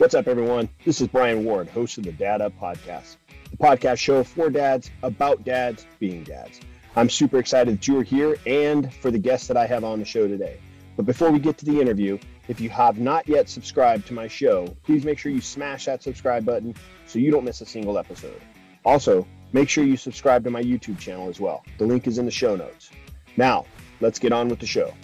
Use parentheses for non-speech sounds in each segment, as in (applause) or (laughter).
What's up, everyone? This is Brian Ward, host of the Dad Up Podcast, the podcast show for dads about dads being dads. I'm super excited that you are here and for the guests that I have on the show today. But before we get to the interview, if you have not yet subscribed to my show, please make sure you smash that subscribe button so you don't miss a single episode. Also, make sure you subscribe to my YouTube channel as well. The link is in the show notes. Now, let's get on with the show.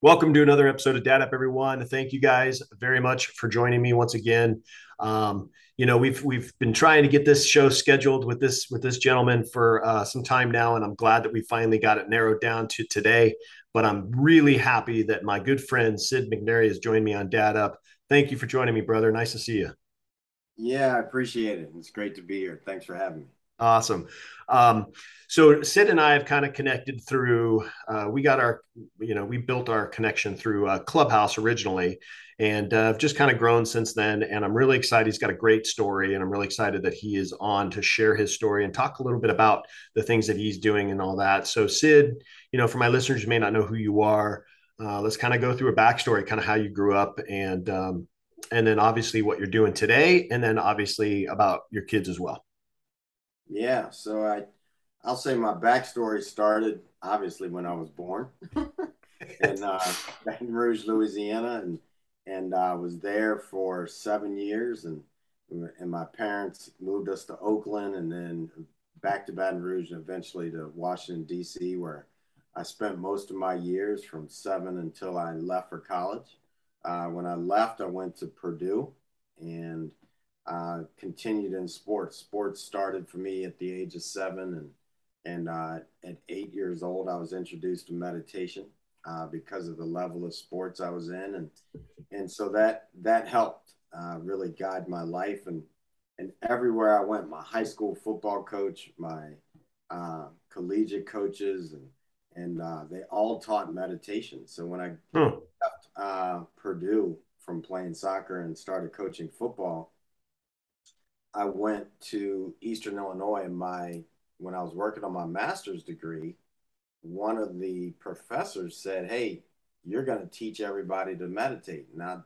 Welcome to another episode of Dad Up, everyone. Thank you guys very much for joining me once again. Um, you know, we've we've been trying to get this show scheduled with this with this gentleman for uh, some time now, and I'm glad that we finally got it narrowed down to today. But I'm really happy that my good friend Sid McNairy has joined me on Dad Up. Thank you for joining me, brother. Nice to see you. Yeah, I appreciate it. It's great to be here. Thanks for having me. Awesome. Um, so Sid and I have kind of connected through. Uh, we got our, you know, we built our connection through uh, Clubhouse originally, and uh, just kind of grown since then. And I'm really excited. He's got a great story, and I'm really excited that he is on to share his story and talk a little bit about the things that he's doing and all that. So Sid, you know, for my listeners who may not know who you are, uh, let's kind of go through a backstory, kind of how you grew up, and um, and then obviously what you're doing today, and then obviously about your kids as well. Yeah, so I, I'll say my backstory started obviously when I was born (laughs) in uh, Baton Rouge, Louisiana, and and I uh, was there for seven years, and and my parents moved us to Oakland, and then back to Baton Rouge, and eventually to Washington D.C., where I spent most of my years from seven until I left for college. Uh, when I left, I went to Purdue, and uh, continued in sports. Sports started for me at the age of seven, and and uh, at eight years old, I was introduced to meditation uh, because of the level of sports I was in, and and so that that helped uh, really guide my life and and everywhere I went, my high school football coach, my uh, collegiate coaches, and and uh, they all taught meditation. So when I hmm. left Purdue from playing soccer and started coaching football I went to Eastern Illinois and my when I was working on my master's degree, one of the professors said, "Hey, you're going to teach everybody to meditate." Now,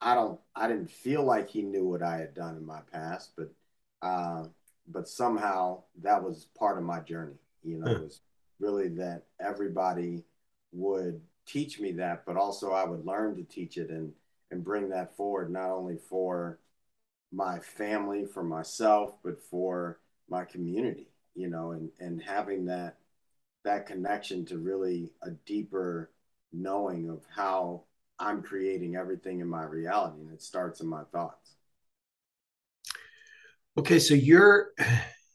I don't, I didn't feel like he knew what I had done in my past, but, uh, but somehow that was part of my journey. You know, it was really that everybody would teach me that, but also I would learn to teach it and and bring that forward, not only for my family, for myself, but for my community, you know, and, and having that that connection to really a deeper knowing of how I'm creating everything in my reality. And it starts in my thoughts. Okay, so you're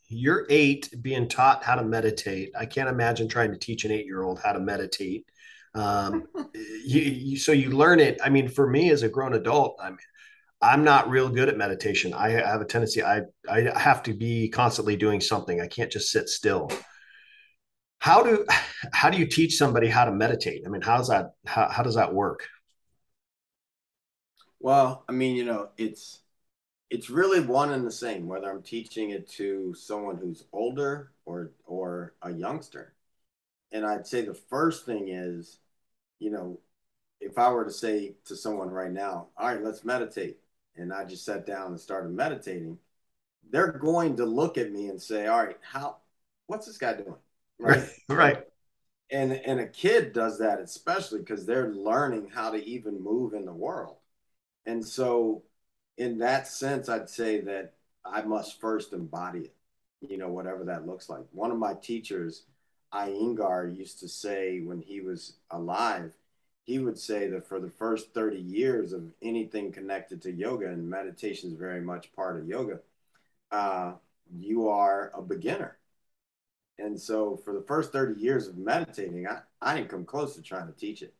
you're eight being taught how to meditate. I can't imagine trying to teach an eight-year-old how to meditate. Um, (laughs) you, you, so you learn it. I mean, for me as a grown adult, I mean, I'm not real good at meditation. I have a tendency I I have to be constantly doing something. I can't just sit still. How do how do you teach somebody how to meditate? I mean, how's that how, how does that work? Well, I mean, you know, it's it's really one and the same whether I'm teaching it to someone who's older or or a youngster. And I'd say the first thing is, you know, if I were to say to someone right now, all right, let's meditate and I just sat down and started meditating, they're going to look at me and say, "All right, how what's this guy doing?" (laughs) Right? right. And and a kid does that especially because they're learning how to even move in the world. And so in that sense, I'd say that I must first embody it, you know, whatever that looks like. One of my teachers, Iyengar, used to say when he was alive, he would say that for the first 30 years of anything connected to yoga and meditation is very much part of yoga uh, you are a beginner. And so for the first 30 years of meditating i, I didn't come close to trying to teach it.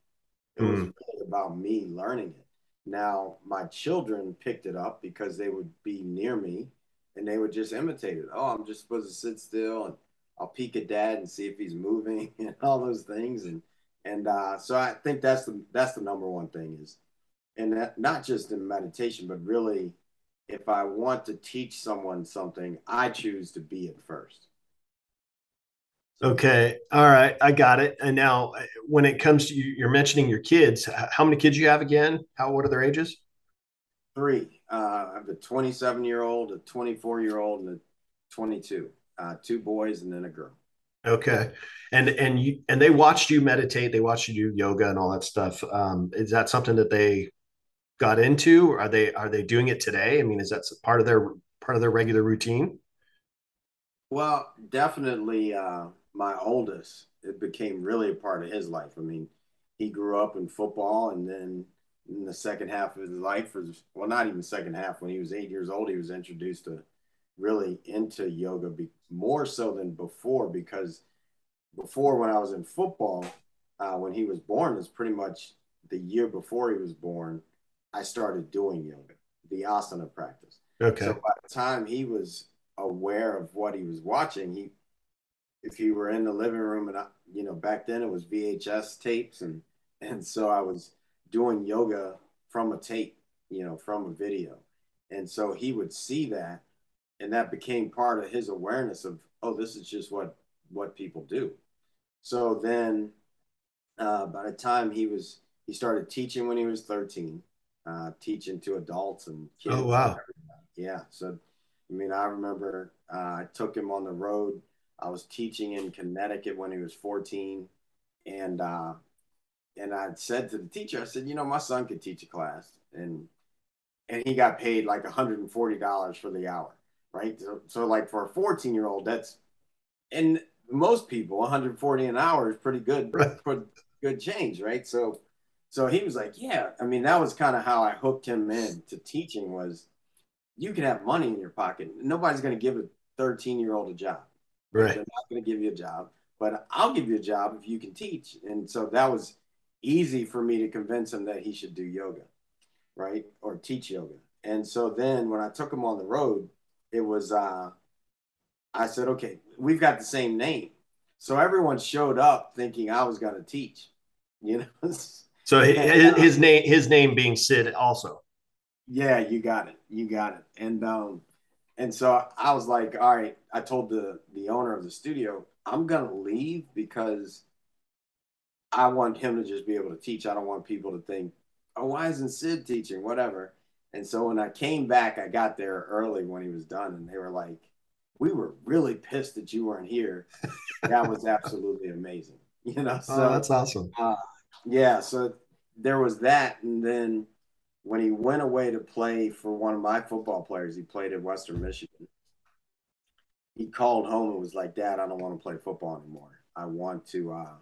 It mm. was really about me learning it. Now my children picked it up because they would be near me and they would just imitate it. Oh i'm just supposed to sit still and i'll peek at dad and see if he's moving (laughs) and all those things and and uh, so I think that's the that's the number one thing is, and that, not just in meditation, but really, if I want to teach someone something, I choose to be it first. Okay. All right. I got it. And now, when it comes to you, you're mentioning your kids. How many kids you have again? How what are their ages? Three. Uh, I have a 27 year old, a 24 year old, and a 22. Uh, two boys and then a girl. Okay. And and you and they watched you meditate. They watched you do yoga and all that stuff. Um, is that something that they got into? Or Are they are they doing it today? I mean, is that part of their part of their regular routine? Well, definitely. Uh, my oldest, it became really a part of his life. I mean, he grew up in football, and then in the second half of his life, was well, not even second half. When he was eight years old, he was introduced to really into yoga be, more so than before because before when I was in football, uh, when he was born, was pretty much the year before he was born. I started doing yoga, the asana practice. Okay. So by the time he was aware of what he was watching, he if you were in the living room and I, you know back then it was VHS tapes and and so I was doing yoga from a tape, you know, from a video. And so he would see that and that became part of his awareness of oh this is just what what people do. So then uh, by the time he was he started teaching when he was 13, uh, teaching to adults and kids. Oh wow. Yeah, so I mean I remember uh, I took him on the road I was teaching in Connecticut when he was 14, and uh, and I said to the teacher, I said, you know, my son could teach a class, and and he got paid like $140 for the hour, right? So, so like for a 14 year old, that's and most people 140 an hour is pretty good, right. (laughs) good change, right? So so he was like, yeah, I mean, that was kind of how I hooked him in to teaching was you can have money in your pocket. Nobody's going to give a 13 year old a job Right. They're not going to give you a job, but I'll give you a job if you can teach. And so that was easy for me to convince him that he should do yoga, right? Or teach yoga. And so then when I took him on the road, it was, uh, I said, okay, we've got the same name. So everyone showed up thinking I was going to teach, you know? (laughs) so his, uh, his name, his name being Sid also. Yeah, you got it. You got it. And, um, and so I was like, all right, I told the the owner of the studio, I'm gonna leave because I want him to just be able to teach. I don't want people to think, oh, why isn't Sid teaching? Whatever. And so when I came back, I got there early when he was done, and they were like, we were really pissed that you weren't here. that was absolutely amazing. (laughs) You know, so oh, that's awesome. Uh, yeah, so there was that, and then when he went away to play for one of my football players, he played at Western Michigan. He called home and was like, "Dad, I don't want to play football anymore. I want to, uh,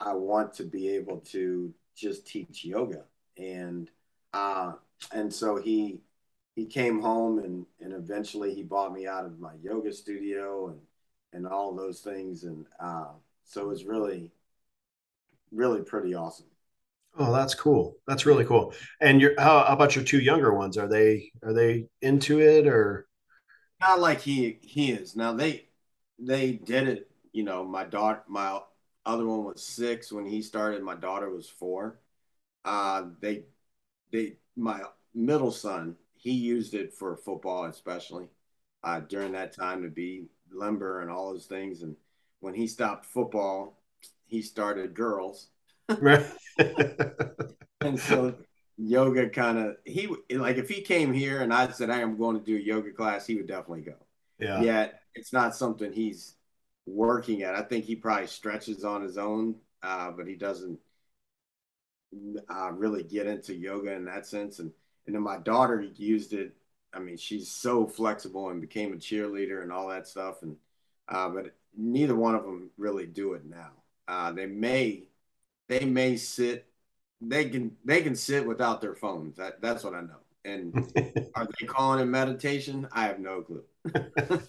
I want to be able to just teach yoga." And uh, and so he he came home and and eventually he bought me out of my yoga studio and and all those things and uh, so it was really really pretty awesome Oh, that's cool. That's really cool. And your how, how about your two younger ones? Are they are they into it or not like he he is. Now they they did it, you know, my daughter my other one was 6 when he started, my daughter was 4. Uh they they my middle son, he used it for football especially. Uh during that time to be limber and all those things and when he stopped football, he started girls Right. (laughs) and so yoga kind of he like if he came here and I said I am going to do a yoga class, he would definitely go. Yeah. Yet it's not something he's working at. I think he probably stretches on his own, uh, but he doesn't uh, really get into yoga in that sense. And and then my daughter used it. I mean, she's so flexible and became a cheerleader and all that stuff. And uh, but neither one of them really do it now. Uh, they may they may sit they can they can sit without their phones. That, that's what I know. And (laughs) are they calling it meditation? I have no clue. (laughs)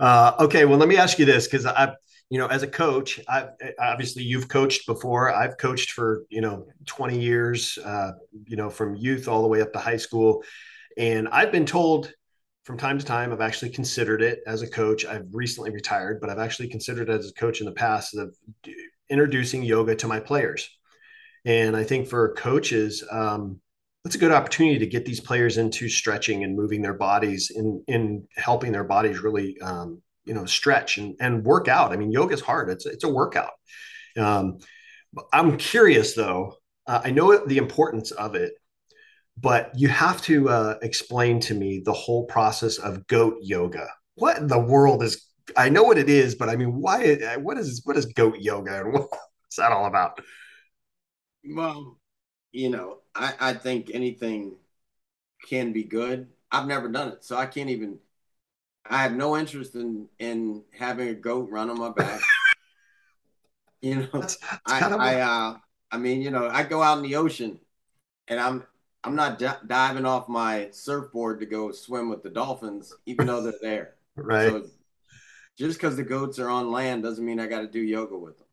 uh, okay, well, let me ask you this because I, you know, as a coach, I obviously you've coached before. I've coached for you know 20 years, uh, you know, from youth all the way up to high school, and I've been told from time to time I've actually considered it as a coach. I've recently retired, but I've actually considered as a coach in the past of introducing yoga to my players. And I think for coaches, um, that's a good opportunity to get these players into stretching and moving their bodies in in helping their bodies really um, you know stretch and and work out. I mean, yoga is hard. It's it's a workout. Um, I'm curious though. Uh, I know the importance of it, but you have to uh, explain to me the whole process of goat yoga. What in the world is? I know what it is, but I mean, why? What is what is goat yoga, and (laughs) what's that all about? Well, you know, I, I think anything can be good. I've never done it, so I can't even. I have no interest in in having a goat run on my back. (laughs) you know, that's, that's I I, uh, I mean, you know, I go out in the ocean, and I'm I'm not d- diving off my surfboard to go swim with the dolphins, even though they're there. (laughs) right. So just because the goats are on land doesn't mean I got to do yoga with them.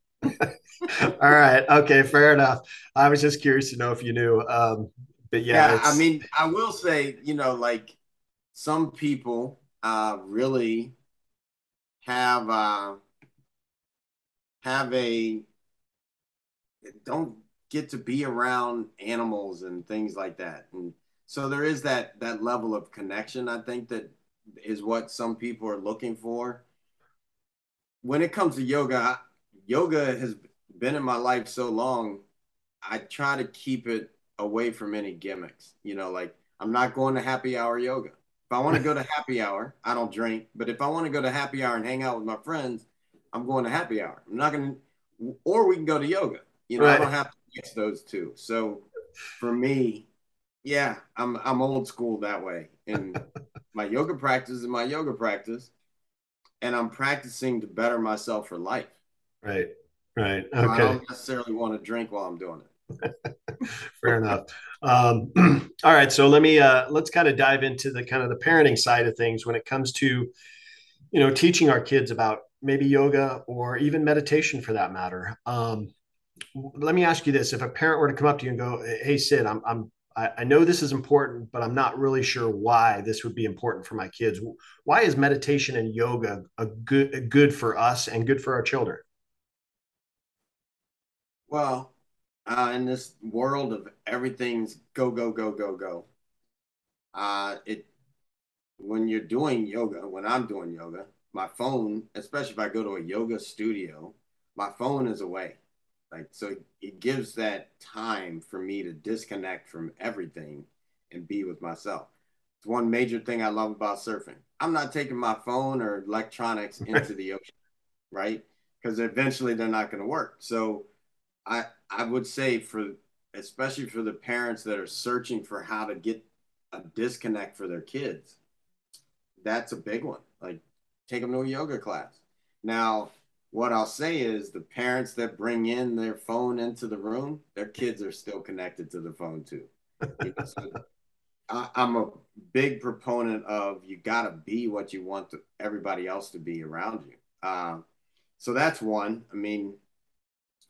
(laughs) All right. Okay. Fair enough. I was just curious to know if you knew. Um, but yeah, yeah I mean, I will say, you know, like some people uh, really have uh, have a don't get to be around animals and things like that, and so there is that that level of connection. I think that is what some people are looking for. When it comes to yoga, yoga has been in my life so long, I try to keep it away from any gimmicks. You know, like I'm not going to happy hour yoga. If I want to go to happy hour, I don't drink. But if I want to go to happy hour and hang out with my friends, I'm going to happy hour. I'm not going to, or we can go to yoga. You know, right. I don't have to mix those two. So for me, yeah, I'm I'm old school that way. And (laughs) my yoga practice is my yoga practice, and I'm practicing to better myself for life. Right. Right. Okay. I don't necessarily want to drink while I'm doing it. (laughs) Fair enough. Um, (clears throat) all right. So let me uh, let's kind of dive into the kind of the parenting side of things when it comes to, you know, teaching our kids about maybe yoga or even meditation for that matter. Um, let me ask you this: If a parent were to come up to you and go, "Hey, Sid, I'm I'm I, know this is important, but I'm not really sure why this would be important for my kids. Why is meditation and yoga a good good for us and good for our children? Well, uh, in this world of everything's go go go go go, uh, it when you're doing yoga, when I'm doing yoga, my phone, especially if I go to a yoga studio, my phone is away. Like so, it gives that time for me to disconnect from everything and be with myself. It's one major thing I love about surfing. I'm not taking my phone or electronics (laughs) into the ocean, right? Because eventually they're not going to work. So I I would say for especially for the parents that are searching for how to get a disconnect for their kids, that's a big one. Like take them to a yoga class. Now, what I'll say is the parents that bring in their phone into the room, their kids are still connected to the phone too. So I, am a big proponent of you got to be what you want to, everybody else to be around you. Uh, so that's one. I mean,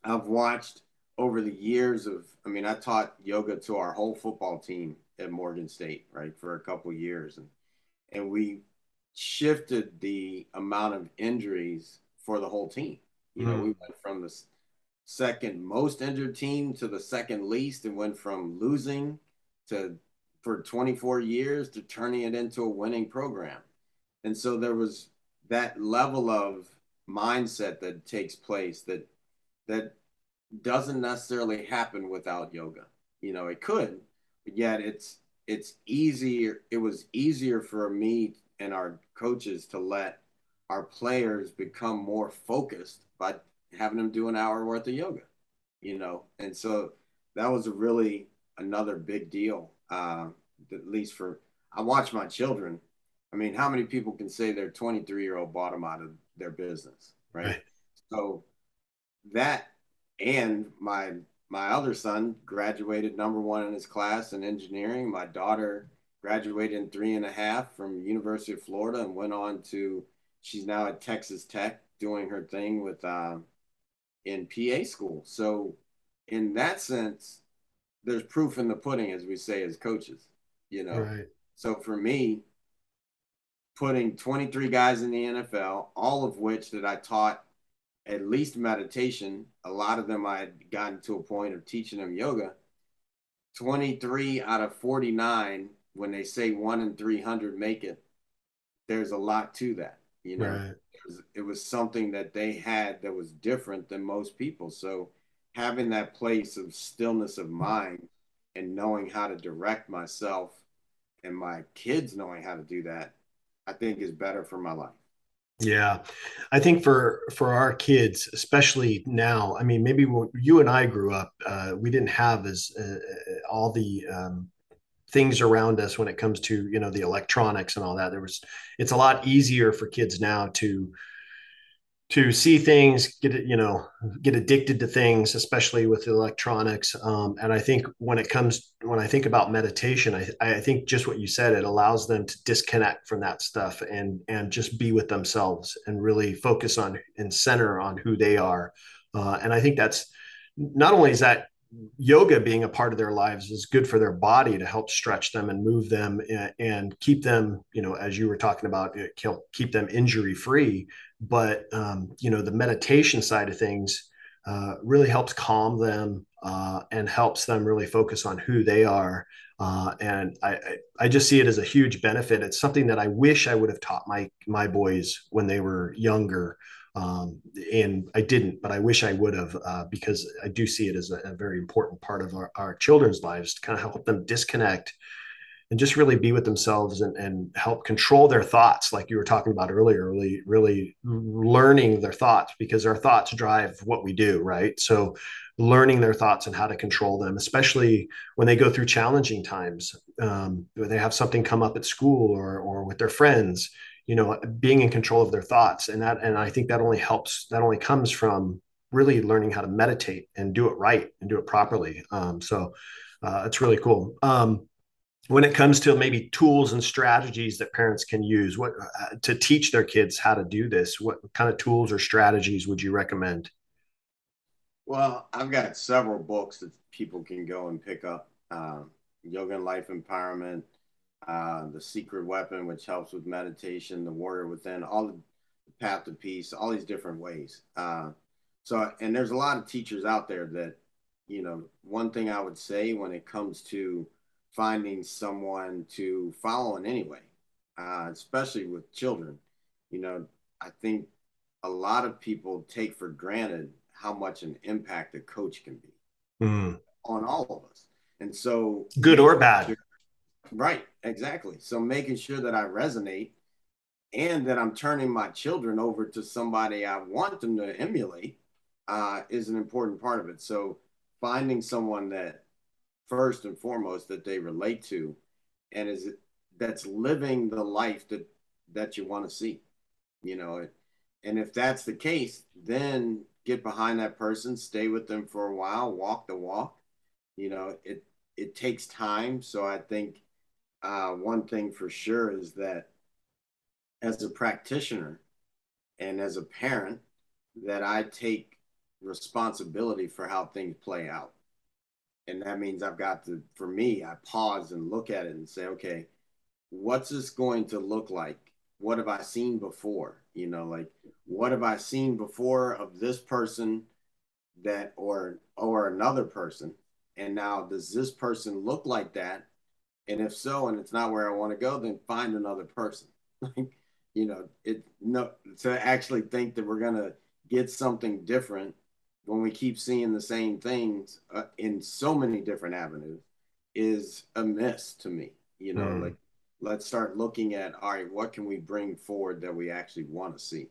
I've watched over the years of, I mean, I taught yoga to our whole football team at Morgan State, right, for a couple years. And, and we shifted the amount of injuries for the whole team. You know, mm. we went from the second most injured team to the second least and went from losing to for 24 years to turning it into a winning program. And so there was that level of mindset that takes place that that doesn't necessarily happen without yoga. You know, it could, but yet it's it's easier. It was easier for me and our coaches to let our players become more focused by having them do an hour worth of yoga. You know, and so that was really another big deal. Uh, at least for I watch my children. I mean, how many people can say their 23 year old bought them out of their business, right? right? So that and my my other son graduated number one in his class in engineering. My daughter graduated in three and a half from University of Florida and went on to she's now at Texas Tech doing her thing with uh, in PA school. So in that sense, there's proof in the pudding, as we say as coaches. You know, right. so for me, putting 23 guys in the NFL, all of which that I taught at least meditation. A lot of them I had gotten to a point of teaching them yoga. 23 out of 49, when they say one in 300 make it, there's a lot to that, you know. Right. it was something that they had that was different than most people. So having that place of stillness of mind and knowing how to direct myself and my kids knowing how to do that, I think is better for my life. Yeah, I think for for our kids, especially now. I mean, maybe when you and I grew up, uh, we didn't have as uh, all the um, things around us when it comes to you know the electronics and all that. There was, it's a lot easier for kids now to to see things, get you know, get addicted to things, especially with electronics. Um, and I think when it comes, when I think about meditation, I, I think just what you said, it allows them to disconnect from that stuff and and just be with themselves and really focus on and center on who they are. Uh, and I think that's not only is that yoga being a part of their lives is good for their body to help stretch them and move them and, and keep them, you know, as you were talking about, keep them injury free. But um, you know the meditation side of things uh, really helps calm them uh, and helps them really focus on who they are. Uh, and I, I just see it as a huge benefit. It's something that i wish i would have taught my my boys when they were younger um, and i didn't but i wish i would have uh, because i do see it as a, a very important part of our, our children's lives to kind of help them disconnect and just really be with themselves and, and help control their thoughts like you were talking about earlier really really learning their thoughts because our thoughts drive what we do right? So learning their thoughts and how to control them especially when they go through challenging times um, they have something come up at school or, or with their friends you know being in control of their thoughts. And that and i think that only helps that only comes from really learning how to meditate and do it right and do it properly. Um, so uh, it's really cool. Um, when it comes to maybe tools and strategies that parents can use what uh, to teach their kids how to do this what kind of tools or strategies would you recommend? Well i've got several books that people can go and pick up uh, yoga and life empowerment uh, the secret weapon which helps with meditation the warrior within all the path to peace all these different ways uh, so and there's a lot of teachers out there that you know one thing i would say when it comes to finding someone to follow in any way, uh, especially with children. You know, I think a lot of people take for granted how much an impact a coach can be mm. on all of us. And so, good or bad. Right, exactly. So, making sure that I resonate and that I'm turning my children over to somebody I want them to emulate uh, is an important part of it. So, finding someone that first and foremost that they relate to and is that's living the life that that you want to see you know and if that's the case then get behind that person stay with them for a while walk the walk you know it it takes time so i think uh, one thing for sure is that as a practitioner and as a parent that i take responsibility for how things play out and that means I've got to, for me, I pause and look at it and say, okay, what's this going to look like? What have I seen before? You know, like what have I seen before of this person that or or another person? And now does this person look like that? And if so, and it's not where I want to go, then find another person. (laughs) you know, it no to actually think that we're gonna get something different when we keep seeing the same things uh, in so many different avenues is a miss to me. You know, mm. like let's start looking at all right, what can we bring forward that we actually want to see.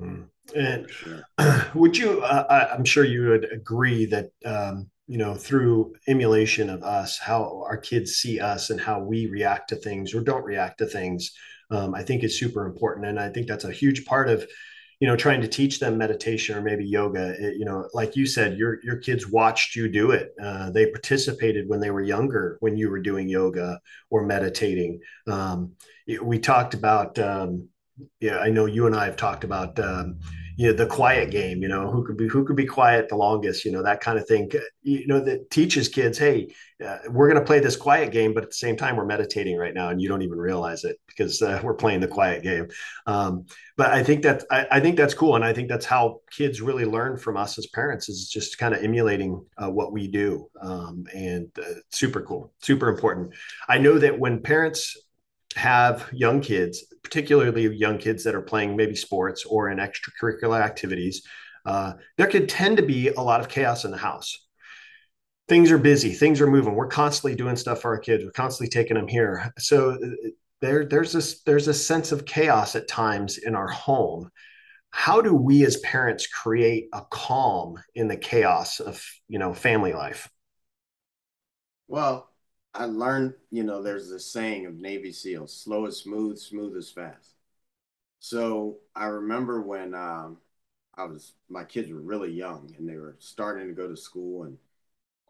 Mm. And (clears throat) would you? Uh, I'm sure you would agree that um, you know through emulation of us, how our kids see us and how we react to things or don't react to things. Um, I think is super important, and I think that's a huge part of you know trying to teach them meditation or maybe yoga. It, you know like you said your your kids watched you do it. Uh, they participated when they were younger when you were doing yoga or meditating. Um, we talked about um, yeah i know you and i have talked about um, you know the quiet game you know who could be who could be quiet the longest you know that kind of thing you know that teaches kids hey uh, we're going to play this quiet game but at the same time we're meditating right now and you don't even realize it because uh, we're playing the quiet game. Um, but i think that I, I, think that's cool and i think that's how kids really learn from us as parents is just kind of emulating uh, what we do. Um, and uh, super cool super important. I know that when parents have young kids, particularly young kids that are playing maybe sports or in extracurricular activities, uh, there could tend to be a lot of chaos in the house. Things are busy, things are moving. We're constantly doing stuff for our kids. We're constantly taking them here. So uh, there, there's this, there's a sense of chaos at times in our home. How do we as parents create a calm in the chaos of you know family life? Well, I learned, you know, there's this saying of Navy SEALs slow is smooth, smooth is fast. So I remember when um, I was, my kids were really young and they were starting to go to school. And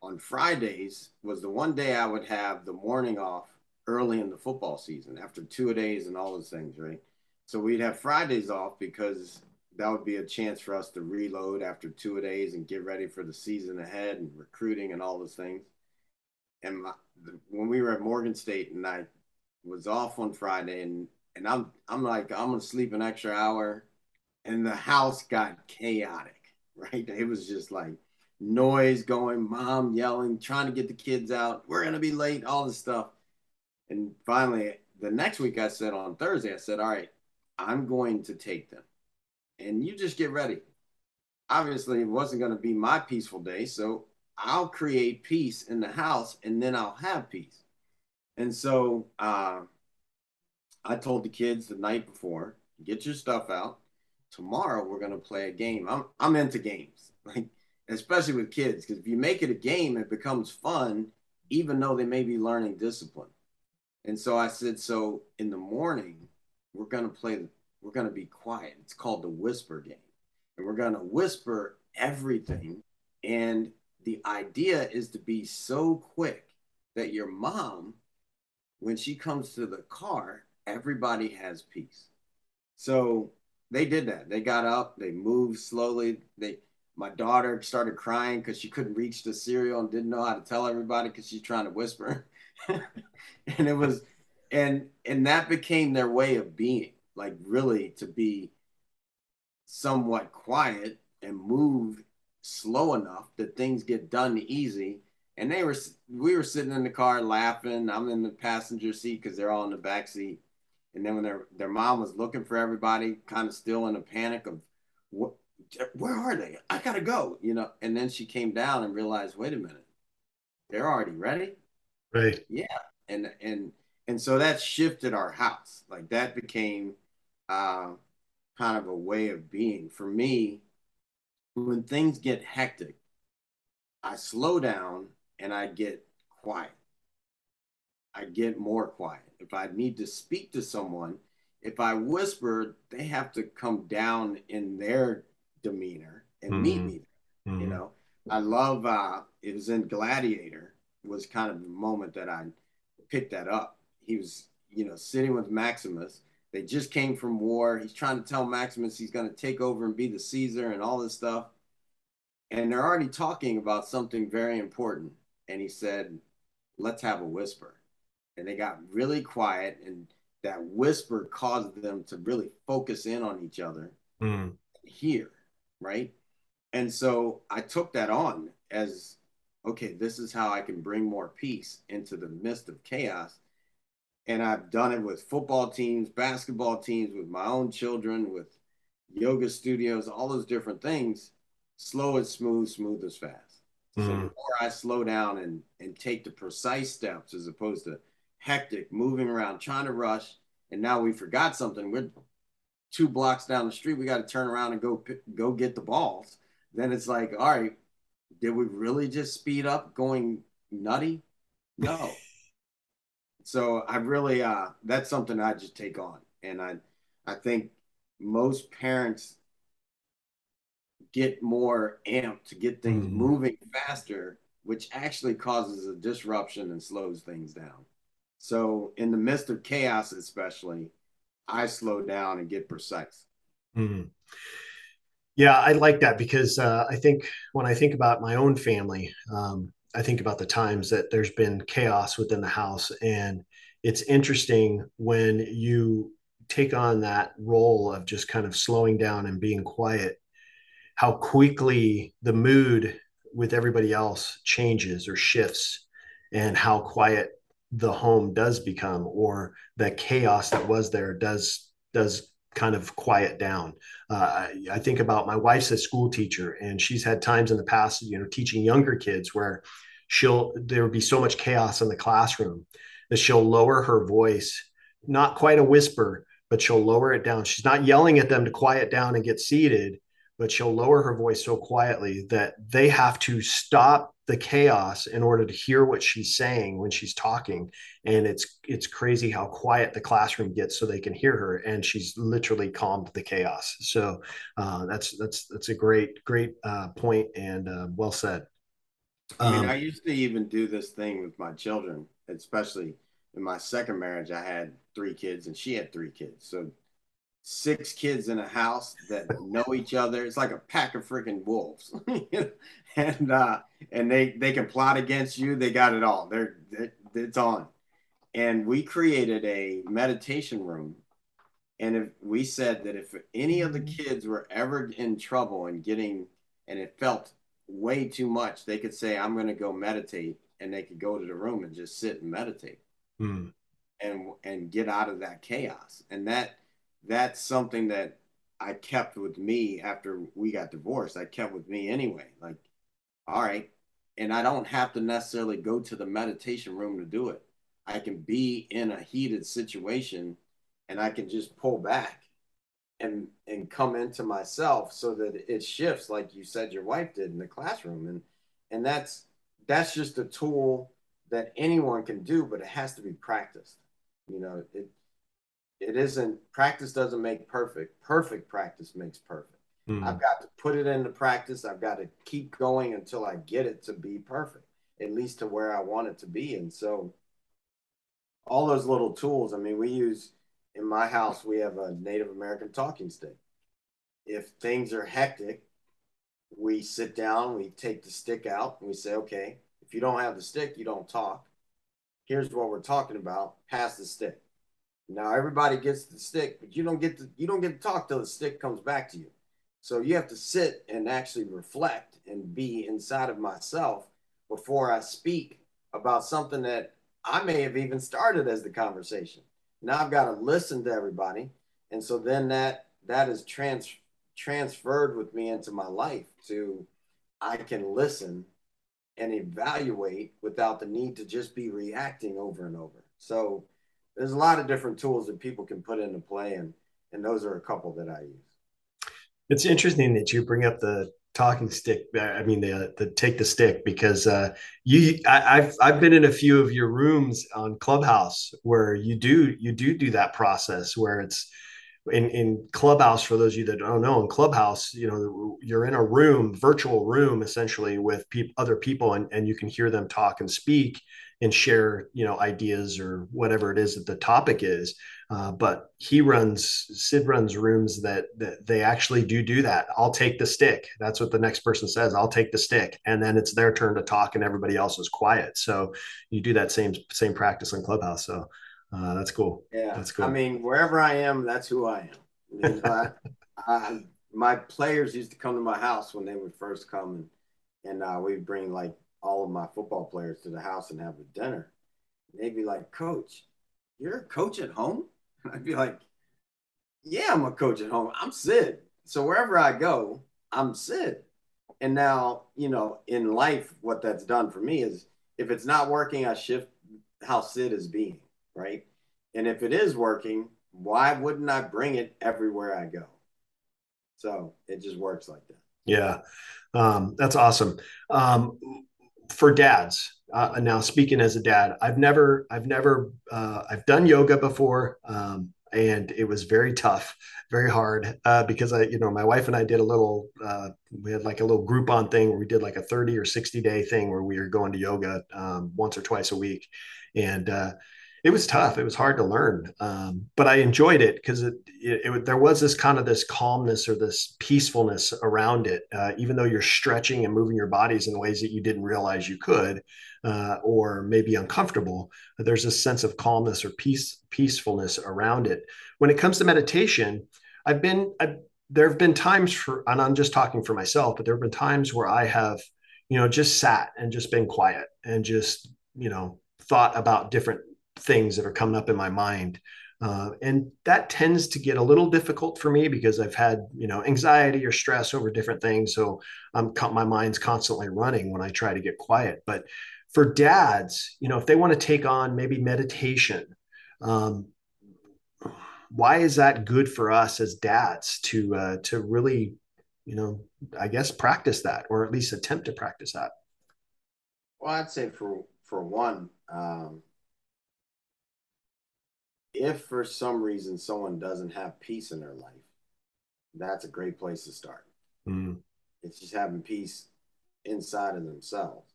on Fridays was the one day I would have the morning off early in the football season after two days and all those things, right? So we'd have Fridays off because that would be a chance for us to reload after two days and get ready for the season ahead and recruiting and all those things. And my, when we were at Morgan State and I was off on Friday and and I'm I'm like I'm gonna sleep an extra hour, and the house got chaotic, (laughs) right? It was just like noise going, mom yelling, trying to get the kids out. We're gonna be late, all this stuff. And finally, the next week, I said on Thursday, I said, all right, I'm going to take them, and you just get ready. Obviously, it wasn't to be my peaceful day, so I'll create peace in the house and then I'll have peace. And so uh, I told the kids the night before, get your stuff out. Tomorrow we're gonna play a game. I'm I'm into games, (laughs) like especially with kids, because if you make it a game, it becomes fun, even though they may be learning discipline. And so I said, so in the morning, we're gonna play. We're gonna be quiet. It's called the whisper game, and we're gonna whisper everything. And the idea is to be so quick that your mom, when she comes to the car, everybody has peace. So they did that. They got up, they moved slowly. They my daughter started crying because she couldn't reach the cereal and didn't know how to tell everybody because she's trying to whisper. (laughs) and it was and and that became their way of being, like really to be somewhat quiet and move slow enough that things get done easy. And they were, we were sitting in the car laughing. I'm in the passenger seat because they're all in the back seat. And then when their their mom was looking for everybody, kind of still in a panic of, what, where are they? I gotta go, you know. And then she came down and realized, wait a minute, they're already ready. Right. Yeah. And and and so that shifted our house. Like that became uh, kind of a way of being for me when things get hectic, I slow down and I get quiet. I get more quiet. If I need to speak to someone, if I whisper, they have to come down in their demeanor and mm-hmm. meet me. Mm-hmm. You know, I love. uh It was in Gladiator. Was kind of the moment that I picked that up. He was, you know, sitting with Maximus. They just came from war. He's trying to tell Maximus he's going to take over and be the Caesar and all this stuff and they're already talking about something very important. And he said, let's have a whisper. And they got really quiet, and that whisper caused them to really focus in on each other mm. here, right? And so I took that on as okay, this is how I can bring more peace into the midst of chaos. And I've done it with football teams, basketball teams, with my own children, with yoga studios, all those different things slow is smooth, smooth is fast. Mm-hmm. So the more I slow down and and take the precise steps as opposed to hectic, moving around, trying to rush, and now we forgot something. We're two blocks down the street. We got to turn around and go go get the balls. Then it's like, all right, did we really just speed up going nutty? No. So I really uh that's something I just take on. And I I think most parents get more amped to get things mm-hmm. moving faster, which actually causes a disruption and slows things down. So, in the midst of chaos, especially, I slow down and get precise. Mm-hmm. Yeah, I like that because uh, I think when I think about my own family, um, I think about the times that there's been chaos within the house. And it's interesting when you take on that role of just kind of slowing down and being quiet how quickly the mood with everybody else changes or shifts and how quiet the home does become or the chaos that was there does does kind of quiet down. Uh, I think about my wife's a school teacher, and she's had times in the past, you know, teaching younger kids where she'll there would be so much chaos in the classroom that she'll lower her voice, not quite a whisper, but she'll lower it down. She's not yelling at them to quiet down and get seated, but she'll lower her voice so quietly that they have to stop the chaos in order to hear what she's saying when she's talking. And it's it's crazy how quiet the classroom gets so they can hear her. And she's literally calmed the chaos. So uh, that's that's that's a great great uh, point and uh, well said. I mean um, i used to even do this thing with my children especially in my second marriage i had three kids and she had three kids. So six kids in a house that know each other. It's like a pack of freaking wolves, (laughs) (laughs) and uh, and they they can plot against you. They got it all. They're, they're it's on. And we created a meditation room, and if we said that if any of the kids were ever in trouble and getting and it felt way too much, they could say, "I'm going to go meditate," and they could go to the room and just sit and meditate. Mm. And, and get out of that chaos and that that's something that I kept with me after we got divorced. I kept with me anyway. Like, all right. And I don't have to necessarily go to the meditation room to do it. I can be in a heated situation and I can just pull back and and come into myself so that it shifts like you said your wife did in the classroom and and that's that's just a tool that anyone can do but it has to be practiced you know it it isn't practice doesn't make perfect. Perfect practice makes perfect. Mm. I've got to put it into practice. I've got to keep going until I get it to be perfect, at least to where I want it to be. And so all those little tools, I mean, we use in my house, we have a Native American talking stick. If things are hectic, we sit down, we take the stick out, and we say, okay, if you don't have the stick, you don't talk. Here's what we're talking about. Pass the stick. Now everybody gets the stick, but you don't get to you don't get to talk till the stick comes back to you. So you have to sit and actually reflect and be inside of myself before I speak about something that I may have even started as the conversation. Now I've got to listen to everybody, and so then that that is trans transferred with me into my life to I can listen and evaluate without the need to just be reacting over and over. So there's a lot of different tools that people can put into play, and and those are a couple that I use. It's interesting that you bring up the talking stick. I mean, the the take the stick because uh, you I, have I've been in a few of your rooms on Clubhouse where you do you do do that process where it's in in clubhouse for those of you that don't know in clubhouse you know you're in a room virtual room essentially with pe- other people and, and you can hear them talk and speak and share you know ideas or whatever it is that the topic is. Uh, but he runs sid runs rooms that, that they actually do do that. I'll take the stick. That's what the next person says. I'll take the stick. And then it's their turn to talk and everybody else is quiet. So you do that same same practice in clubhouse. So uh, that's cool yeah that's cool i mean wherever i am that's who i am I, (laughs) I, my players used to come to my house when they would first come and, and uh, we'd bring like all of my football players to the house and have a dinner. And they'd be like, Coach, you're a coach at home? And (laughs) I'd be like, Yeah, I'm a coach at home. I'm Sid. So wherever I go, I'm Sid. And now, you know, in life, what that's done for me is if it's not working, I shift how Sid is being, right? And if it is working, why wouldn't I bring it everywhere I go? So it just works like that. Yeah. Um, that's awesome. Um, for dads uh, now speaking as a dad i've never i've never uh, i've done yoga before um, and it was very tough very hard uh, because i you know my wife and i did a little uh, we had like a little groupon thing where we did like a 30 or 60 day thing where we were going to yoga um, once or twice a week and uh, it was tough. It was hard to learn, um, but I enjoyed it because it, it, it, there was this kind of this calmness or this peacefulness around it. Uh, even though you're stretching and moving your bodies in ways that you didn't realize you could, uh, or maybe uncomfortable, there's a sense of calmness or peace peacefulness around it. When it comes to meditation, I've been I've, there have been times for, and I'm just talking for myself, but there have been times where I have, you know, just sat and just been quiet and just you know thought about different things that are coming up in my mind. Uh, and that tends to get a little difficult for me because I've had, you know, anxiety or stress over different things. So I'm my mind's constantly running when I try to get quiet. But for dads, you know, if they want to take on maybe meditation, um, why is that good for us as dads to uh, to really, you know, I guess practice that or at least attempt to practice that? Well, I'd say for for one, um, if for some reason someone doesn't have peace in their life, that's a great place to start. Mm. It's just having peace inside of themselves.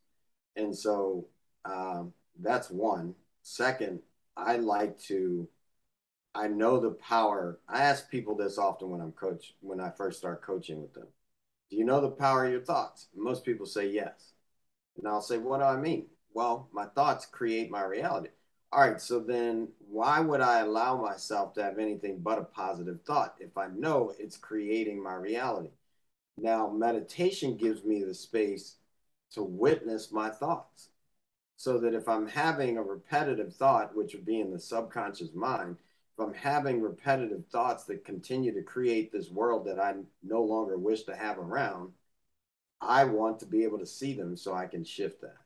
And so um, that's one. Second, I like to, I know the power. I ask people this often when I'm coach, when I first start coaching with them. Do you know the power of your thoughts? most people say yes. And I'll say, what do I mean? Well, my thoughts create my reality. All right, so then why would I allow myself to have anything but a positive thought if I know it's creating my reality? Now, meditation gives me the space to witness my thoughts so that if I'm having a repetitive thought, which would be in the subconscious mind, if I'm having repetitive thoughts that continue to create this world that I no longer wish to have around, I want to be able to see them so I can shift that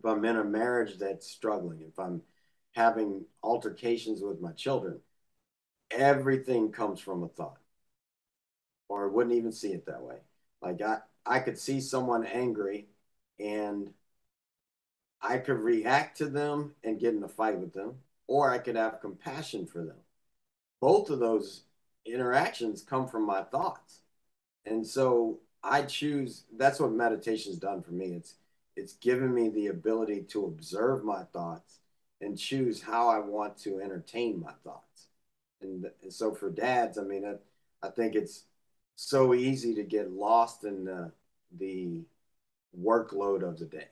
if I'm in a marriage that's struggling, if I'm having altercations with my children, everything comes from a thought. Or I wouldn't even see it that way. Like I, I could see someone angry and I could react to them and get in a fight with them, or I could have compassion for them. Both of those interactions come from my thoughts. And so I choose that's what meditation's done for me. It's it's given me the ability to observe my thoughts and choose how I want to entertain my thoughts. And, and so for dads, I mean, I, I, think it's so easy to get lost in the, the workload of the day.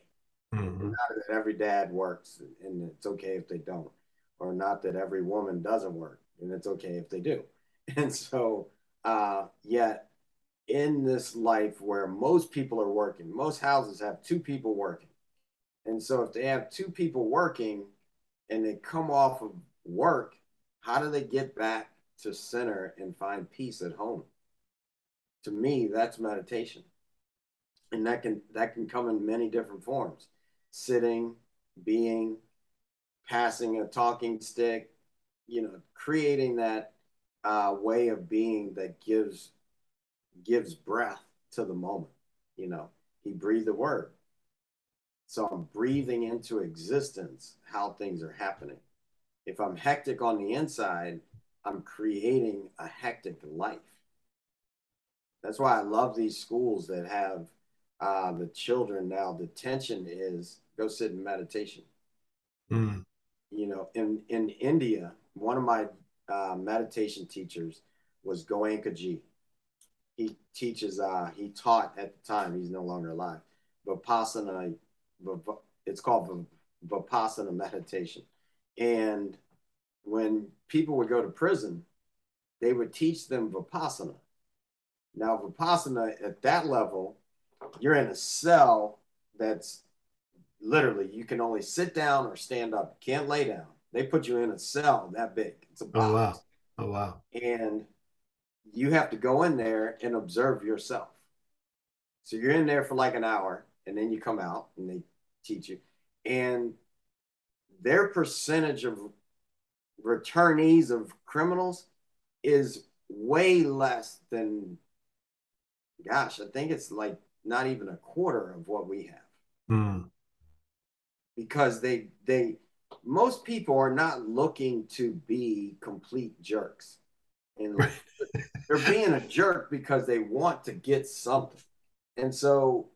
Mm-hmm. Not that every dad works and it's okay if they don't, or not that every woman doesn't work and it's okay if they do. (laughs) And so, uh, yet in this life where most people are working. Most houses have two people working. And so if they have two people working and they come off of work, how do they get back to center and find peace at home? To me, that's meditation. And that can that can come in many different forms. Sitting, being, passing a talking stick, you know, creating that uh, way of being that gives gives breath to the moment. You know, he breathed the word. So I'm breathing into existence how things are happening. If I'm hectic on the inside, I'm creating a hectic life. That's why I love these schools that have uh, the children now. The tension is go sit in meditation. Mm. You know, in in India, one of my uh, meditation teachers was Goenka Ji he teaches uh he taught at the time he's no longer alive. Vipassana it's called vipassana meditation. And when people would go to prison they would teach them vipassana. Now vipassana at that level you're in a cell that's literally you can only sit down or stand up. You can't lay down. They put you in a cell that big. It's a box. oh wow. oh wow. And you have to go in there and observe yourself. So you're in there for like an hour and then you come out and they teach you. And their percentage of returnees of criminals is way less than, gosh, I think it's like not even a quarter of what we have. Mm. Because they, they, most people are not looking to be complete jerks. And (laughs) they're being a jerk because they want to get something. And so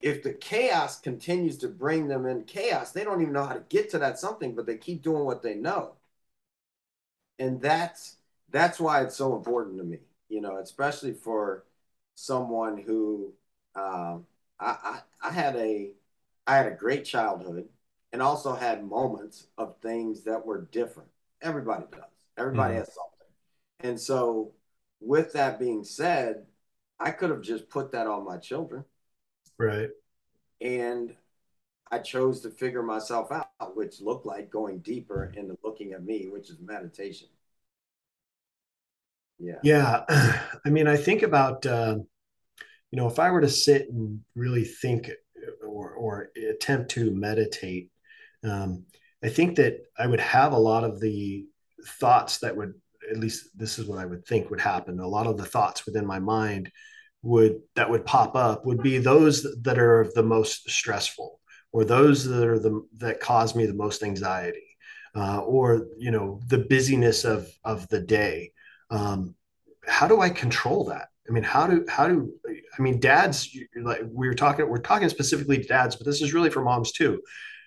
if the chaos continues to bring them in chaos, they don't even know how to get to that something, but they keep doing what they know. And that's that's why it's so important to me, you know, especially for someone who um, I, I I had a I had a great childhood and also had moments of things that were different. Everybody does. Everybody mm-hmm. has something. And so, with that being said, I could have just put that on my children. Right. And I chose to figure myself out, which looked like going deeper into looking at me, which is meditation. Yeah. Yeah. (clears throat) I mean, I think about, uh, you know, if I were to sit and really think or, or attempt to meditate, um, I think that I would have a lot of the thoughts that would, at least this is what I would think would happen. A lot of the thoughts within my mind would that would pop up would be those that are the most stressful or those that are the that cause me the most anxiety uh, or you know the busyness of of the day. Um, how do i control that? I mean how do how do i mean dads like we were talking we're talking specifically to dads but this is really for moms too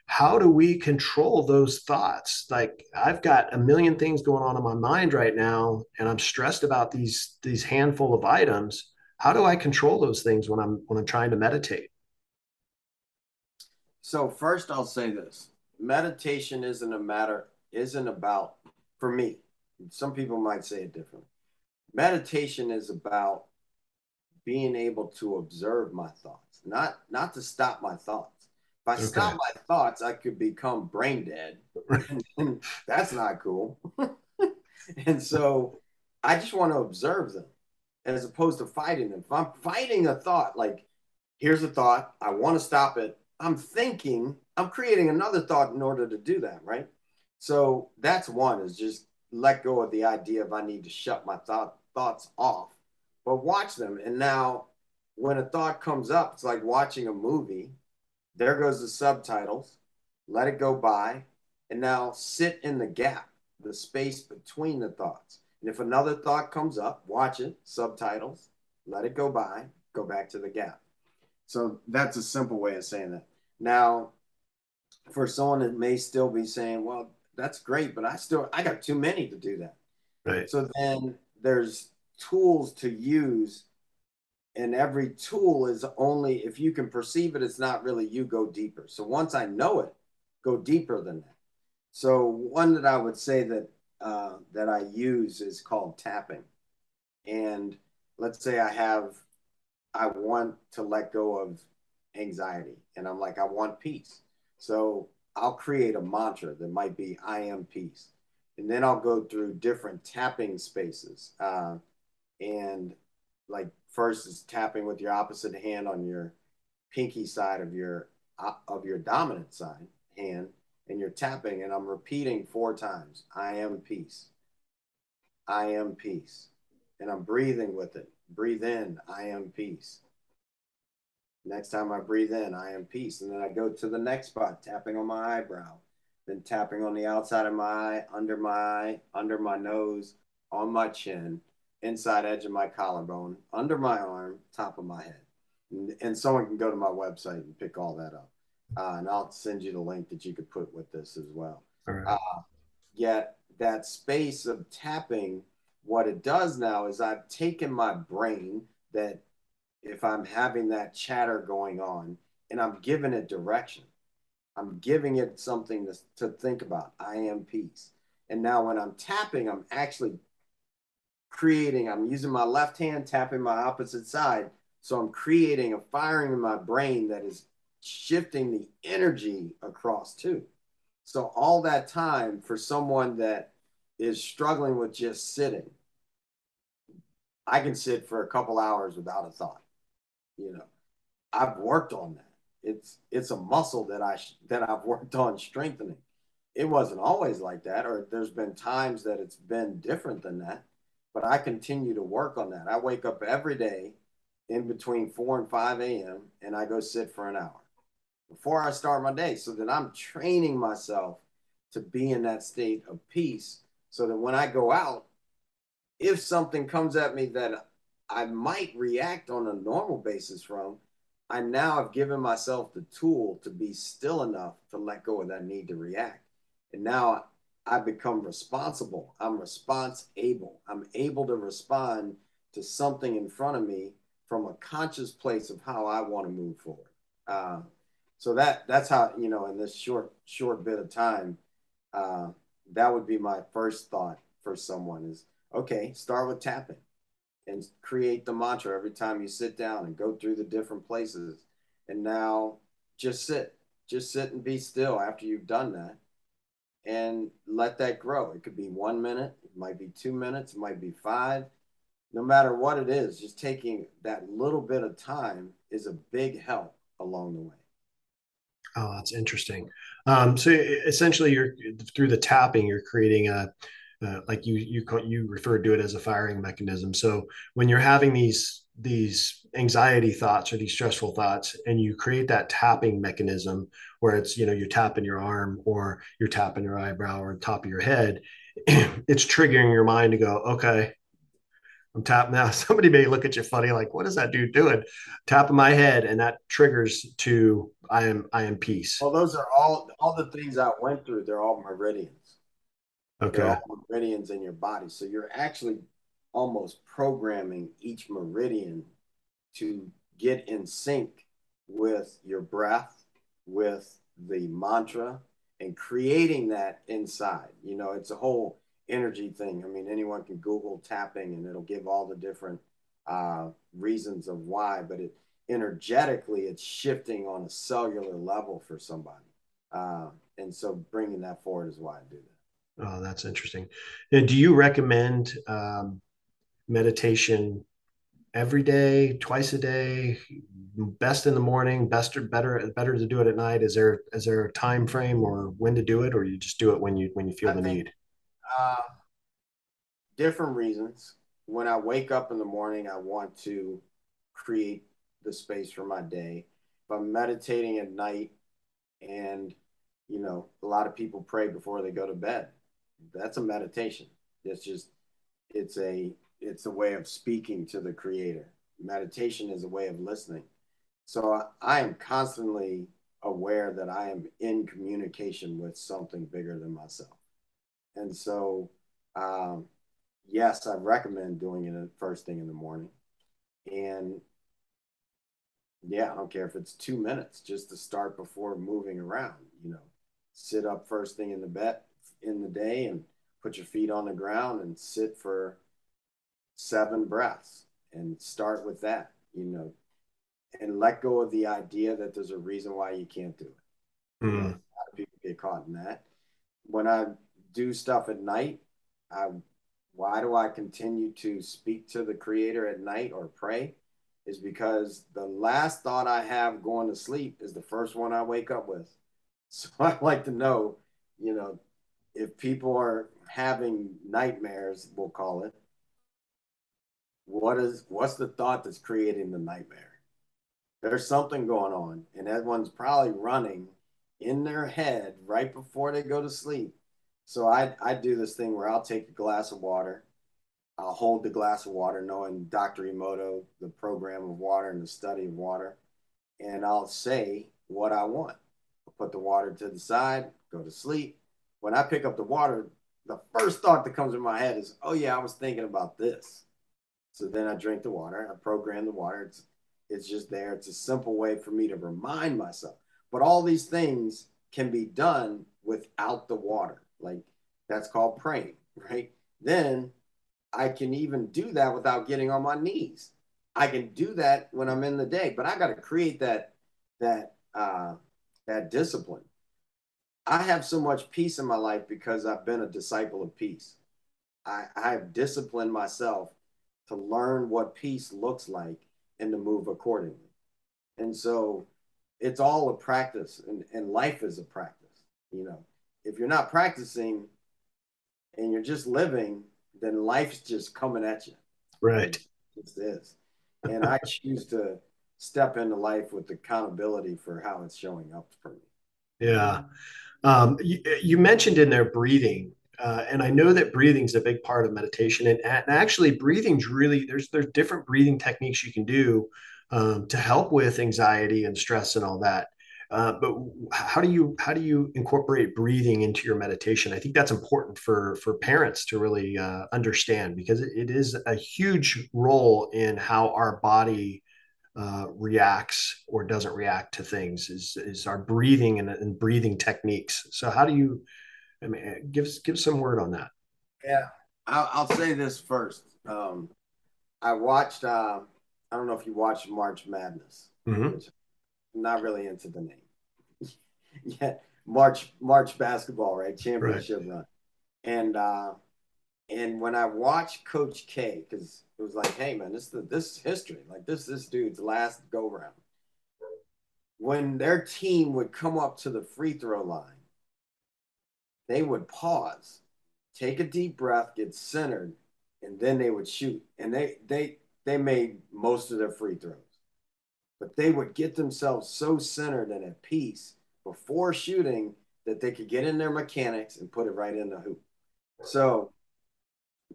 how do we control those thoughts like i've got a million things going on in my mind right now and i'm stressed about these these handful of items how do i control those things when i'm when i'm trying to meditate so first I'll say this. Meditation isn't a matter isn't about for me. Some people might say it differently. Meditation is about being able to observe my thoughts, not not to stop my thoughts. If I okay. stop my thoughts, I could become brain dead. (laughs) (laughs) and that's not cool. (laughs) and so I just want to observe them as opposed to fighting them. If I'm fighting a thought, like here's a thought, I want to stop it, I'm thinking, I'm creating another thought in order to do that, right? So that's one is just let go of the idea of I need to shut my thought thoughts off, but watch them. And now when a thought comes up, it's like watching a movie. There goes the subtitles. Let it go by. And now sit in the gap, the space between the thoughts. And if another thought comes up, watch it, subtitles, let it go by, go back to the gap. So that's a simple way of saying that. Now, for someone that may still be saying, well, that's great, but I still I got too many to do that. Right. So then there's tools to use and every tool is only if you can perceive it it's not really you go deeper so once i know it go deeper than that so one that i would say that uh, that i use is called tapping and let's say i have I want to let go of anxiety and I'm like, I want peace. So I'll create a mantra that might be, I am peace. And then I'll go through different tapping spaces. Uh, and like, first is tapping with your opposite hand on your pinky side of your uh, of your dominant side hand and you're tapping and I'm repeating four times I am peace I am peace and I'm breathing with it breathe in, I am peace. Next time I breathe in, I am peace. And then I go to the next spot, tapping on my eyebrow, then tapping on the outside of my eye, under my eye, under my nose, on my chin, inside edge of my collarbone, under my arm, top of my head. And, and someone can go to my website and pick all that up. Uh, and I'll send you the link that you could put with this as well. Uh, yet that space of tapping what it does now is I've taken my brain that if I'm having that chatter going on and I'm giving it direction, I'm giving it something to, to think about. I am peace. And now when I'm tapping, I'm actually creating, I'm using my left hand, tapping my opposite side. So I'm creating a firing in my brain that is shifting the energy across too. So all that time for someone that is struggling with just sitting, I can sit for a couple hours without a thought. You know, I've worked on that. It's it's a muscle that I that I've worked on strengthening. It wasn't always like that, or there's been times that it's been different than that. But I continue to work on that. I wake up every day in between 4 and 5 a.m. and I go sit for an hour before I start my day so that I'm training myself to be in that state of peace so that when I go out, if something comes at me that I might react on a normal basis from, I now have given myself the tool to be still enough to let go of that need to react. And now I become responsible. I'm response able. I'm able to respond to something in front of me from a conscious place of how I want to move forward. Uh, so that that's how you know in this short short bit of time, uh, that would be my first thought for someone is okay. Start with tapping and create the mantra every time you sit down and go through the different places. And now just sit just sit and be still after you've done that and let that grow. It could be one minute, it might be two minutes, it might be five. No matter what it is, just taking that little bit of time is a big help along the way. Oh, that's interesting. Um, so essentially, you're through the tapping, you're creating a uh, like you you you refer to it as a firing mechanism. So when you're having these these anxiety thoughts or these stressful thoughts, and you create that tapping mechanism where it's you know you're tapping your arm or you're tapping your eyebrow or top of your head, (clears throat) it's triggering your mind to go, okay, I'm tapping now. (laughs) Somebody may look at you funny, like, what is that dude doing? Tapping my head, and that triggers to I am I am peace. Well, those are all all the things I went through. They're all meridians. Okay. They're all meridians in your body. So you're actually almost programming each meridian to get in sync with your breath, with the mantra, and creating that inside. You know, it's a whole energy thing. I mean, anyone can Google tapping and it'll give all the different uh, reasons of why, but it energetically it's shifting on a cellular level for somebody. Uh, and so bringing that forward is why I do that. Oh, that's interesting. And do you recommend um, meditation every day, twice a day, best in the morning, best or better better to do it at night? Is there is there a time frame or when to do it, or you just do it when you when you feel I the think, need? Uh, different reasons. When I wake up in the morning, I want to create the space for my day. If I'm meditating at night, and you know, a lot of people pray before they go to bed that's a meditation. It's just it's a it's a way of speaking to the creator. Meditation is a way of listening. So I am constantly aware that I am in communication with something bigger than myself. And so, um, yes, I recommend doing it first thing in the morning. And yeah, I don't care if it's two minutes just to start before moving around, you know, sit up first thing in the bed, in the day and put your feet on the ground and sit for seven breaths and start with that, you know, and let go of the idea that there's a reason why you can't do it. Mm. A lot of people get caught in that. When I do stuff at night, I why do I continue to speak to the creator at night or pray? Is because the last thought I have going to sleep is the first one I wake up with. (laughs) So I like to know, you know, if people are having nightmares, we'll call it, what is what's the thought that's creating the nightmare? There's something going on, and that one's probably running in their head right before they go to sleep. So I I do this thing where I'll take a glass of water, I'll hold the glass of water, knowing Dr. Emoto, the program of water and the study of water, and I'll say what I want. I'll put the water to the side, go to sleep, when I pick up the water, the first thought that comes in my head is, oh yeah, I was thinking about this. So then I drink the water, I program the water. It's it's just there. It's a simple way for me to remind myself. But all these things can be done without the water. Like that's called praying, (laughs) right? Then I can even do that without getting on my knees. I can do that when I'm in the day, but I got to create that that uh, that discipline. I have so much peace in my life because I've been a disciple of peace. I, I have disciplined myself to learn what peace looks like and to move accordingly. And so it's all a practice and, and life is a practice. You know, if you're not practicing and you're just living, then life's just coming at you. Right. It is. And I (laughs) choose to step into life with accountability for how it's showing up for me. Yeah. Um, you, you, mentioned in there breathing, uh, and I know that breathing is a big part of meditation. And, and actually, breathing's really there's there's different breathing techniques you can do um, to help with anxiety and stress and all that. Uh, but how do you how do you incorporate breathing into your meditation? I think that's important for for parents to really uh, understand because it, it is a huge role in how our body uh, reacts or doesn't react to things is is our breathing and, and, breathing techniques. So how do you? I mean, give give some word on that. Yeah, I'll, I'll say this first. Um, I watched. Uh, I don't know if you watched March Madness. Mm-hmm. not really into the name. (laughs) yeah, March March basketball, right? Championship right. run. And uh and when I watched Coach K, because it was like, hey man, this is this is history. Like this this dude's last go round. When their team would come up to the free throw line, they would pause, take a deep breath, get centered, and then they would shoot. And they they they made most of their free throws. But they would get themselves so centered and at peace before shooting that they could get in their mechanics and put it right in the hoop. So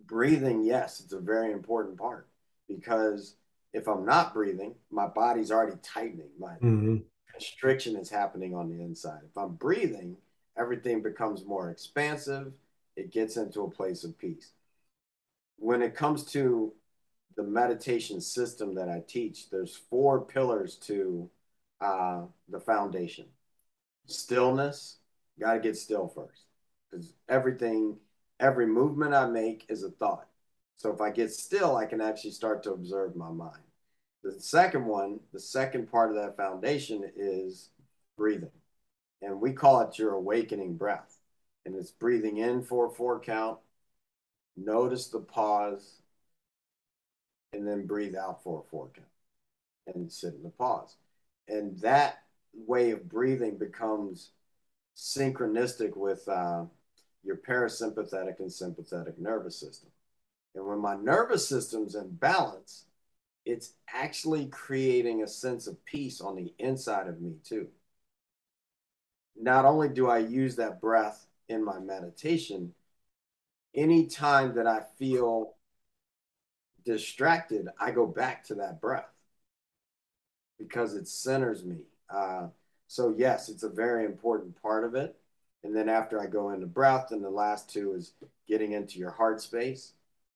breathing, yes, it's a very important part because if I'm not breathing, my body's already tightening. My mm-hmm. constriction is happening on the inside. If I'm breathing, everything becomes more expansive. It gets into a place of peace. When it comes to the meditation system that I teach, there's four pillars to uh, the foundation. Stillness, got to get still first because everything, every movement I make is a thought. So if I get still, I can actually start to observe my mind. The second one, the second part of that foundation is breathing. And we call it your awakening breath. And it's breathing in for a four count. Notice the pause and then breathe out for a four count and sit in the pause. And that way of breathing becomes synchronistic with uh, your parasympathetic and sympathetic nervous system. And when my nervous system's in balance, it's actually creating a sense of peace on the inside of me too. Not only do I use that breath in my meditation, anytime that I feel distracted, I go back to that breath because it centers me. Uh, so, yes, it's a very important part of it. And then after I go into breath, and the last two is getting into your heart space,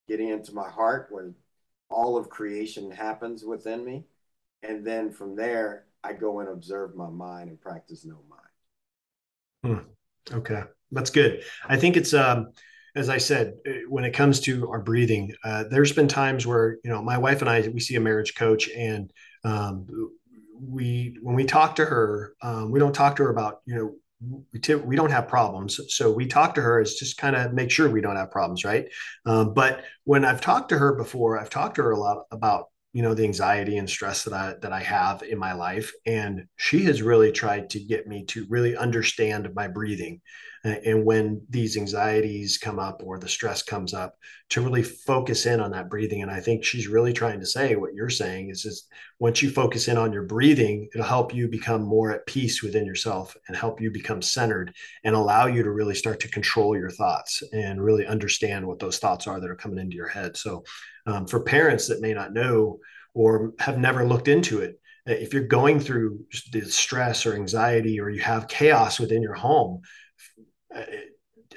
getting into my heart where all of creation happens within me. And then from there, I go and observe my mind and practice no mind. Hmm. Okay, that's good. I think it's um, as I said, uh, when it comes to our breathing, uh, there's been times where you know my wife and I we see a marriage coach, and um, we when we talk to her, um, we don't talk to her about you know we, t- we don't have problems. So we talk to her as just kind of make sure we don't have problems, right? Um, but when I've talked to her before, I've talked to her a lot about you know the anxiety and stress that I that I have in my life, and she has really tried to get me to really understand my breathing and when these anxieties come up or the stress comes up to really focus in on that breathing. And i think she's really trying to say what you're saying is is once you focus in on your breathing it'll help you become more at peace within yourself and help you become centered and allow you to really start to control your thoughts and really understand what those thoughts are that are coming into your head. So um, for parents that may not know or have never looked into it if you're going through the stress or anxiety or you have chaos within your home uh,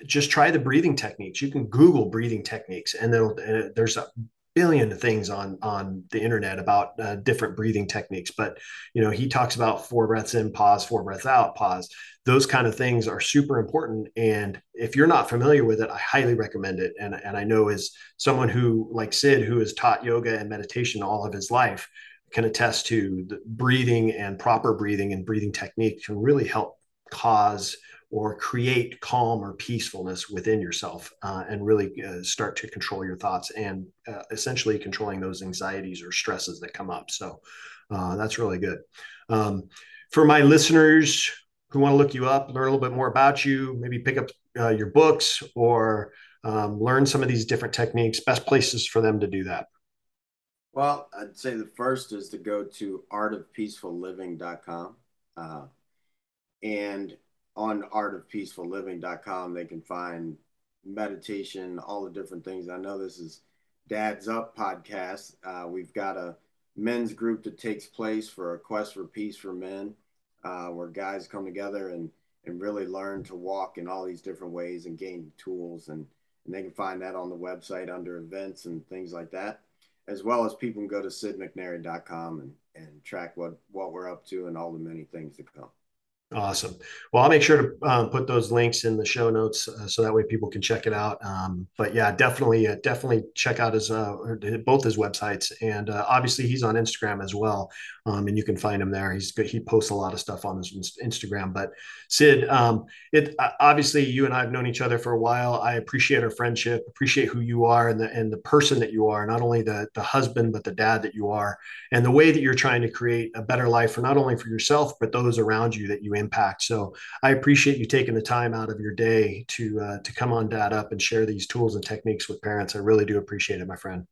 just try the breathing techniques. You can Google breathing techniques, and uh, there's a billion things on on the internet about uh, different breathing techniques. But you know, he talks about four breaths in, pause, four breaths out, pause. Those kind of things are super important. And if you're not familiar with it, I highly recommend it. And and I know as someone who like Sid, who has taught yoga and meditation all of his life, can attest to the breathing and proper breathing and breathing technique can really help cause or create calm or peacefulness within yourself uh, and really uh, start to control your thoughts and uh, essentially controlling those anxieties or stresses that come up. So uh, that's really good. Um, for my listeners who want to look you up, learn a little bit more about you, maybe pick up uh, your books or um, learn some of these different techniques, best places for them to do that. Well, I'd say the first is to go to artofpeacefulliving.com. Uh, and on artofpeacefulliving.com. They can find meditation, all the different things. I know this is Dad's Up podcast. Uh, we've got a men's group that takes place for a quest for peace for men, uh, where guys come together and and really learn to walk in all these different ways and gain tools and and they can find that on the website under events and things like that as well as people can go to sidmcnairy.com and and track what what we're up to and all the many things to come Awesome. Well, I'll make sure to um, put those links in the show notes uh, so that way people can check it out. Um, but yeah, definitely, uh, definitely check out his uh, both his websites, and uh, obviously he's on Instagram as well, um, and you can find him there. He's good. He posts a lot of stuff on his Instagram. But Sid, um, it uh, obviously you and I have known each other for a while. I appreciate our friendship, appreciate who you are, and the and the person that you are, not only the the husband but the dad that you are, and the way that you're trying to create a better life for not only for yourself but those around you that you impact. So I appreciate you taking the time out of your day to uh, to come on Dad Up and share these tools and techniques with parents. I really do appreciate it, my friend.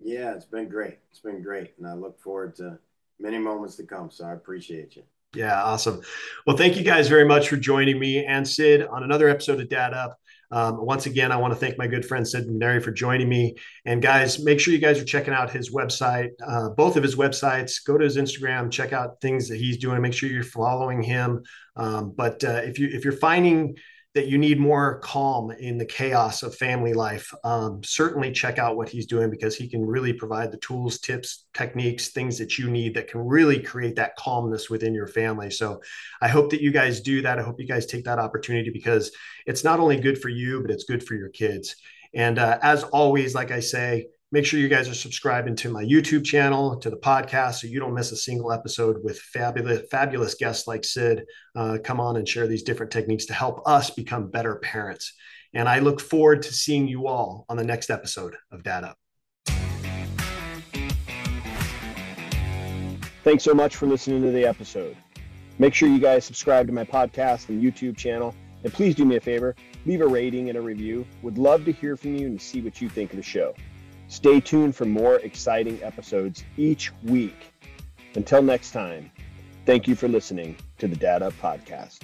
Yeah, it's been great. It's been great, and I look forward to many moments to come. So I appreciate you. Yeah, awesome. Well, thank you guys very much for joining me and Sid on another episode of Dad Up. Um, once again, I want to thank my good friend Sid McNairy for joining me. And guys, make sure you guys are checking out his website, uh, both of his websites. Go to his Instagram, check out things that he's doing. Make sure you're following him. Um, but uh, if you if you're finding that you need more calm in the chaos of family life, um, certainly check out what he's doing because he can really provide the tools, tips, techniques, things that you need that can really create that calmness within your family. So I hope that you guys do that. I hope you guys take that opportunity because it's not only good for you, but it's good for your kids. And uh, as always, like I say, Make sure you guys are subscribing to my YouTube channel, to the podcast, so you don't miss a single episode with fabulous, fabulous guests like Sid. Uh, come on and share these different techniques to help us become better parents. And I look forward to seeing you all on the next episode of Dad Up. Thanks so much for listening to the episode. Make sure you guys subscribe to my podcast and YouTube channel. And please do me a favor leave a rating and a review. Would love to hear from you and see what you think of the show. Stay tuned for more exciting episodes each week. Until next time, thank you for listening to the Dad Up Podcast.